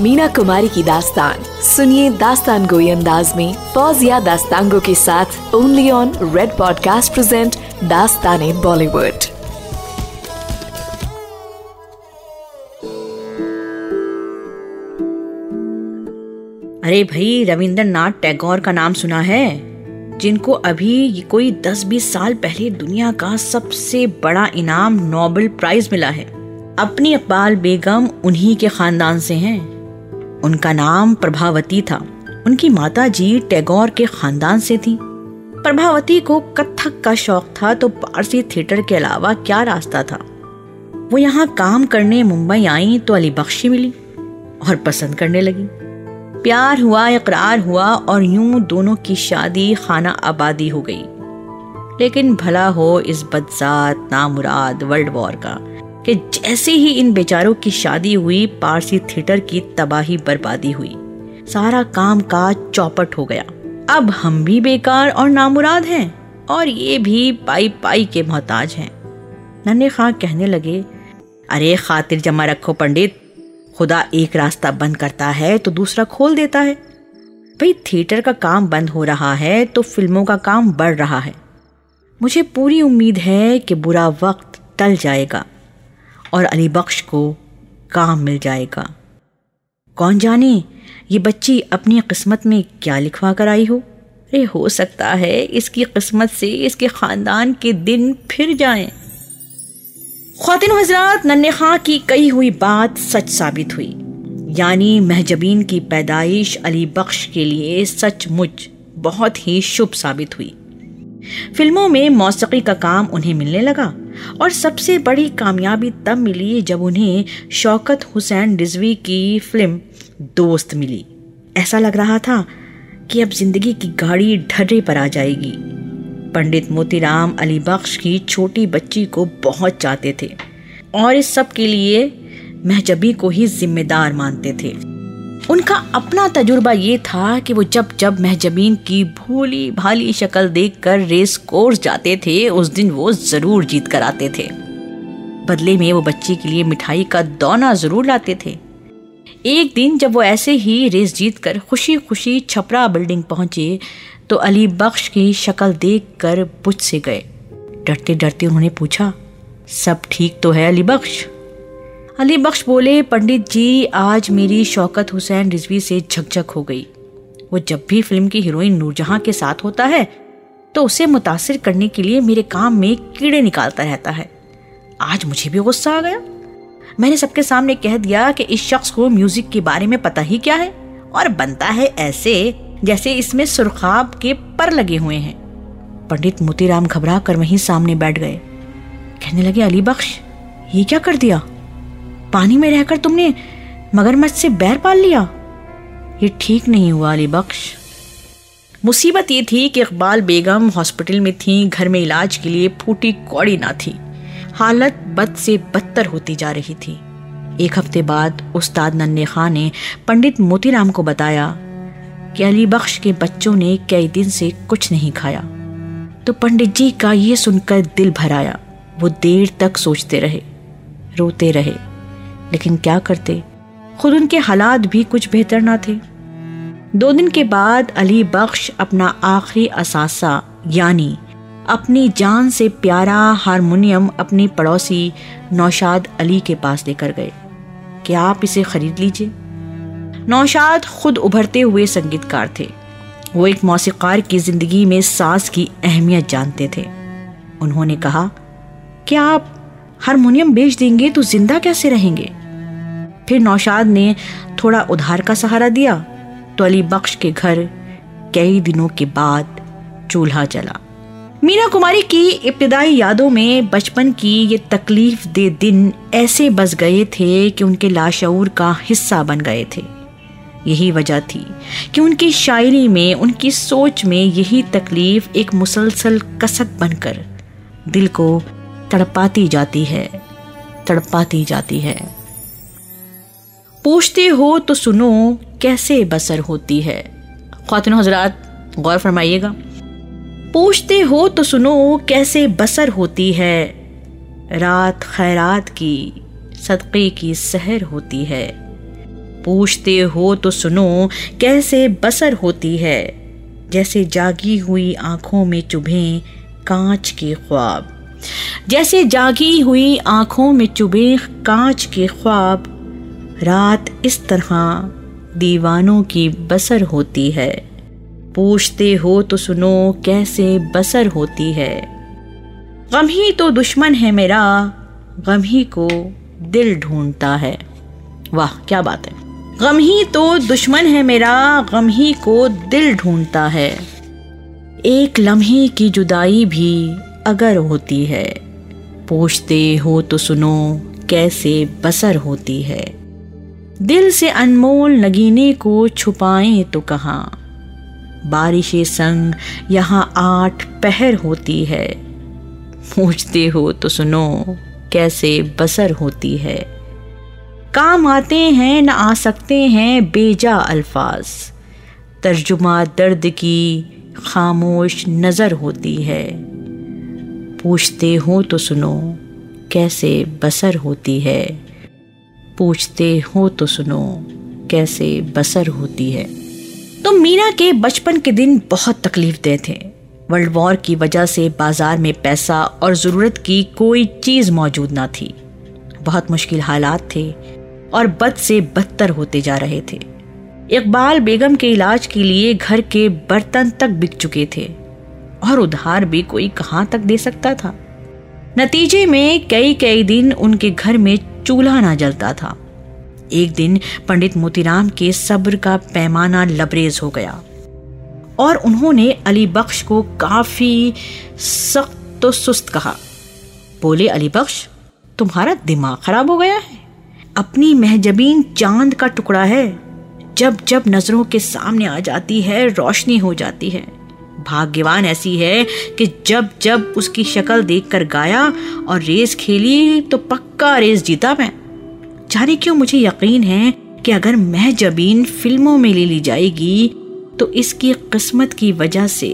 मीना कुमारी की दास्तान। सुनिए दास्तान गोई अंदाज में। फौजिया दास्तांगो के साथ only on red podcast present दास्तान बॉलीवुड अरे भाई, रविंद्रनाथ टैगोर का नाम सुना है? जिनको अभी कोई 10-20 साल पहले दुनिया का सबसे बड़ा इनाम नोबेल प्राइज मिला है। अपनी इकबाल बेगम उन्हीं के खानदान से हैं। उनका नाम प्रभावती था। उनकी माता जी टैगोर के खानदान से थी। प्रभावती को कथक का शौक था तो पारसी थिएटर के अलावा क्या रास्ता था? वो यहाँ काम करने मुंबई आई तो अली बख्शी मिली और पसंद करने लगी। प्यार हुआ, इकरार हुआ और यूँ दोनों की शादी खाना आबादी हो गई। लेकिन भला हो इस बदजात, नामुराद, वर्ल्ड वॉर का। कि जैसे ही इन बेचारों की शादी हुई, पारसी थिएटर की तबाही बर्बादी हुई। सारा काम का चौपट हो गया। अब हम भी बेकार और नामुराद हैं और ये भी पाई पाई के मोहताज हैं। नन्हे खां कहने लगे, अरे खातिर जमा रखो पंडित, खुदा एक रास्ता बंद करता है तो दूसरा खोल देता है। भाई, थिएटर का काम बंद हो रहा है तो फ़िल्मों का काम बढ़ रहा है। मुझे पूरी उम्मीद है कि बुरा वक्त टल जाएगा। और अली बख्श को काम मिल जाएगा। कौन जाने ये बच्ची अपनी किस्मत में क्या लिखवा कर आई हो? अरे, हो सकता है इसकी किस्मत से इसके खानदान के दिन फिर जाएँ। खातिन हजरात नन्हे खां की कही हुई बात सच साबित हुई। यानी महजबीन की पैदाइश अली बख्श के लिए सचमुच बहुत ही शुभ साबित हुई। फ़िल्मों में मौसीकी का काम उन्हें मिलने लगा। और सबसे बड़ी कामयाबी तब मिली जब उन्हें शौकत हुसैन रिजवी की फ़िल्म दोस्त मिली। ऐसा लग रहा था कि अब ज़िंदगी की गाड़ी ढर्रे पर आ जाएगी। पंडित मोतीराम अली बख्श की छोटी बच्ची को बहुत चाहते थे और इस सब के लिए महजबी को ही जिम्मेदार मानते थे। उनका अपना तजुर्बा ये था कि वो जब जब महजबीन की भोली भाली शक्ल देखकर रेस कोर्स जाते थे, उस दिन वो ज़रूर जीत कर आते थे। बदले में वो बच्ची के लिए मिठाई का दौना ज़रूर लाते थे। एक दिन जब वो ऐसे ही रेस जीत कर खुशी खुशी छपरा बिल्डिंग पहुँचे तो अली बख्श की शक्ल देख कर बुझ से गए। डरते डरते उन्होंने पूछा, सब ठीक तो है अली बख्श? अली बख्श बोले, पंडित जी, आज मेरी शौकत हुसैन रिजवी से झकझक हो गई। वो जब भी फ़िल्म की हीरोइन नूरजहां के साथ होता है तो उसे मुतासिर करने के लिए मेरे काम में कीड़े निकालता रहता है। आज मुझे भी गुस्सा आ गया। मैंने सबके सामने कह दिया कि इस शख्स को म्यूज़िक के बारे में पता ही क्या है, और बनता है ऐसे जैसे इसमें सुरखाब के पर लगे हुए हैं। पंडित मोतीराम घबरा कर वहीं सामने बैठ गए। कहने लगे, अली बख्श, ये क्या कर दिया? पानी में रहकर तुमने मगरमच्छ से बैर पाल लिया? ये ठीक नहीं हुआ, अली बख्श। मुसीबत ये थी कि इकबाल बेगम हॉस्पिटल में थी, घर में इलाज के लिए फूटी कौड़ी ना थी। हालत बद से बदतर होती जा रही थी। एक हफ़्ते बाद उस्ताद नन्हे खां ने पंडित मोतीराम को बताया कि अली बख्श के बच्चों ने कई दिन से कुछ नहीं खाया। तो पंडित जी का ये सुनकर दिल भर आया। वो देर तक सोचते रहे, रोते रहे। लेकिन क्या करते? खुद उनके हालात भी कुछ बेहतर ना थे। दो दिन के बाद अली बख्श अपना आखिरी असासा, यानी अपनी जान से प्यारा हारमोनियम अपनी पड़ोसी नौशाद अली के पास लेकर गए। कि आप इसे खरीद लीजिए? नौशाद खुद उभरते हुए संगीतकार थे। वो एक मौसीकार की ज़िंदगी में सास की अहमियत जानते थे। उन्होंने कहा, क्या आप हारमोनियम बेच देंगे तो ज़िंदा कैसे रहेंगे? फिर नौशाद ने थोड़ा उधार का सहारा दिया तो अली बख्श के घर कई दिनों के बाद चूल्हा जला। मीना कुमारी की इब्तदाई यादों में बचपन की ये तकलीफ़ दे दिन ऐसे बस गए थे कि उनके लाशूर का हिस्सा बन गए थे। यही वजह थी कि उनकी शायरी में, उनकी सोच में यही तकलीफ़ एक मुसलसल कसक बनकर दिल को तड़पाती जाती है, तड़पाती जाती है। पूछते हो तो सुनो कैसे बसर होती है। खातिन हजरात, गौर फरमाइएगा। पूछते हो तो सुनो कैसे बसर होती है। रात खैरात की, सदक़े की सहर होती है। पूछते हो तो सुनो कैसे बसर होती है। जैसे जागी हुई आँखों में चुभे कांच के ख्वाब। जैसे जागी हुई आँखों में चुभे कांच के ख्वाब रात इस तरह दीवानों की बसर होती है। पूछते हो तो सुनो कैसे बसर होती है। गम ही तो दुश्मन है मेरा, गम ही को दिल ढूंढता है। वाह, क्या बात है। गम ही तो दुश्मन है मेरा, गम ही को दिल ढूंढता है। एक लम्हे की जुदाई भी अगर होती है, पूछते हो तो सुनो कैसे बसर होती है। दिल से अनमोल नगीने को छुपाएँ तो कहाँ? बारिश संग यहाँ आठ पहर होती है। पूछते हो तो सुनो, कैसे बसर होती है। काम आते हैं, न आ सकते हैं, बेजा अल्फाज। तर्जुमा दर्द की खामोश नज़र होती है। पूछते हो तो सुनो, कैसे बसर होती है। पूछते हो तो सुनो, कैसे बसर होती है। तो मीना के बचपन के दिन बहुत तकलीफ़ दे थे। वर्ल्ड वॉर की वजह से बाज़ार में पैसा और ज़रूरत की कोई चीज़ मौजूद ना थी। बहुत मुश्किल हालात थे और बद से बदतर होते जा रहे थे। इकबाल बेगम के इलाज के लिए घर के बर्तन तक बिक चुके थे और उधार भी कोई कहाँ तक दे सकता था। नतीजे में कई कई दिन उनके घर में चूल्हा ना जलता था। एक दिन पंडित मोतीराम के सब्र का पैमाना लबरेज हो गया और उन्होंने अली बख्श को काफ़ी सख्त तो सुस्त कहा। बोले अली बख्श तुम्हारा दिमाग खराब हो गया है। अपनी महजबीन चाँद का टुकड़ा है। जब जब नज़रों के सामने आ जाती है, रोशनी हो जाती है। भाग्यवान ऐसी है कि जब जब उसकी शक्ल देखकर गाया और रेस खेली तो पक्का रेस जीता मैं। जाने क्यों मुझे यकीन है कि अगर मैं जबीन फ़िल्मों में ले ली जाएगी तो इसकी किस्मत की वजह से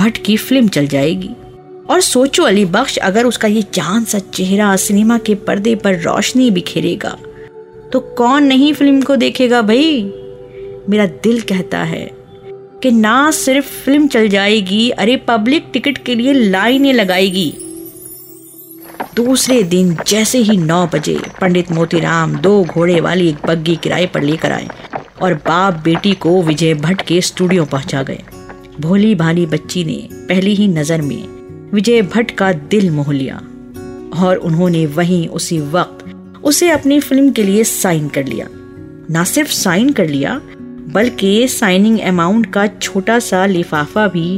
भट्ट की फ़िल्म चल जाएगी। और सोचो, अली बख्श, अगर उसका ये चाँद सा चेहरा सिनेमा के पर्दे पर रोशनी बिखेरेगा तो कौन नहीं फ़िल्म को देखेगा भाई? मेरा दिल कहता है कि ना सिर्फ़ फ़िल्म चल जाएगी, अरे पब्लिक टिकट के लिए लाइनें लगाएगी। दूसरे दिन जैसे ही नौ बजे पंडित मोतीराम दो घोड़े वाली एक बग्गी किराए पर लेकर आए और बाप बेटी को विजय भट्ट के स्टूडियो पहुँचा गए। भोली भाली बच्ची ने पहली ही नज़र में विजय भट्ट का दिल मोह लिया और उन्होंने वहीं उसी वक्त उसे अपनी फ़िल्म के लिए साइन कर लिया। ना सिर्फ़ साइन कर लिया बल्कि साइनिंग अमाउंट का छोटा सा लिफाफा भी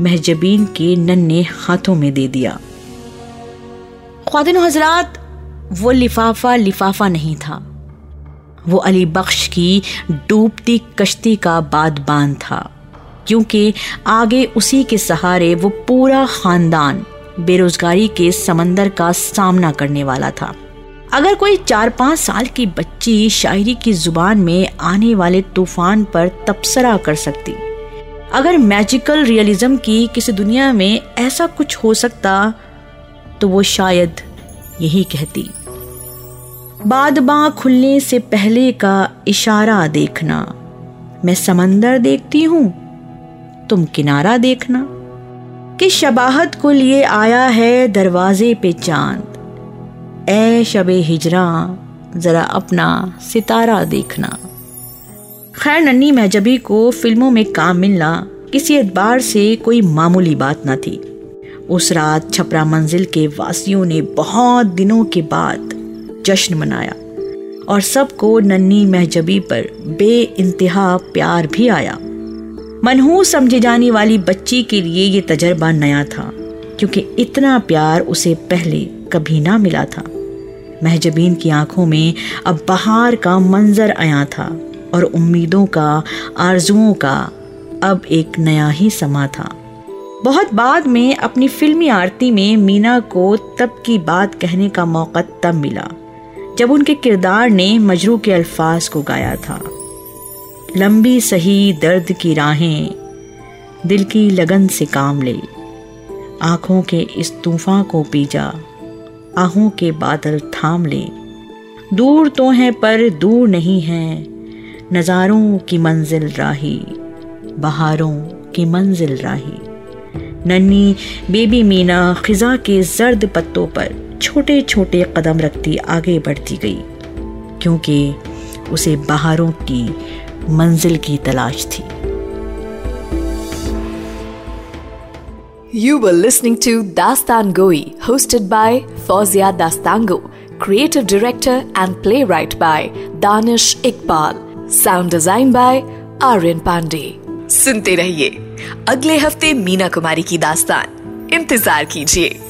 महजबीन के नन्हे हाथों में दे दिया। ख्वादिन हजरात, वो लिफाफा लिफाफा नहीं था। वो अली बख्श की डूबती कश्ती का बादबान था, क्योंकि आगे उसी के सहारे वो पूरा खानदान, बेरोजगारी के समंदर का सामना करने वाला था। अगर कोई चार पाँच साल की बच्ची शायरी की ज़ुबान में आने वाले तूफ़ान पर तबसरा कर सकती। अगर मैजिकल रियलिज्म की किसी दुनिया में ऐसा कुछ हो सकता तो वो शायद यही कहती। बादबा खुलने से पहले का इशारा देखना। मैं समंदर देखती हूँ, तुम किनारा देखना। कि शबाहत को लिए आया है दरवाजे पे चाँद। ए शब हिजरा, ज़रा अपना सितारा देखना। खैर नन्नी महजबी को फ़िल्मों में काम मिलना, किसी एतबार से कोई मामूली बात न थी। उस रात छपरा मंजिल के वासियों ने बहुत दिनों के बाद जश्न मनाया, और सबको नन्नी महजबी पर बे इंतहा प्यार भी आया। मनहूस समझे जाने वाली बच्ची के लिए ये तजर्बा नया था, क्योंकि इतना प्यार उसे पहले कभी ना मिला था। महजबीन की आँखों में अब बहार का मंजर आया था और उम्मीदों का, आरजुओं का अब एक नया ही समा था। बहुत बाद में अपनी फिल्मी आरती में मीना को तब की बात कहने का मौका तब मिला, जब उनके किरदार ने मजरू के अल्फाज को गाया था। लंबी सही दर्द की राहें दिल की लगन से काम ले, आँखों के इस तूफ़ान को पी जा। आहों के बादल थाम ले। दूर तो है पर दूर नहीं है। नज़ारों की मंजिल राही, बहारों की मंजिल राही। नन्नी बेबी मीना खिजा के जर्द पत्तों पर छोटे छोटे कदम रखती आगे बढ़ती गई, क्योंकि उसे बहारों की मंजिल की तलाश थी। You were listening to Dastan Goi, hosted by Fauzia Dastango, creative director and playwright by Danish Iqbal, sound design by Aryan Pandey. सुनते रहिए अगले हफ्ते मीना कुमारी की दास्तान इंतजार कीजिए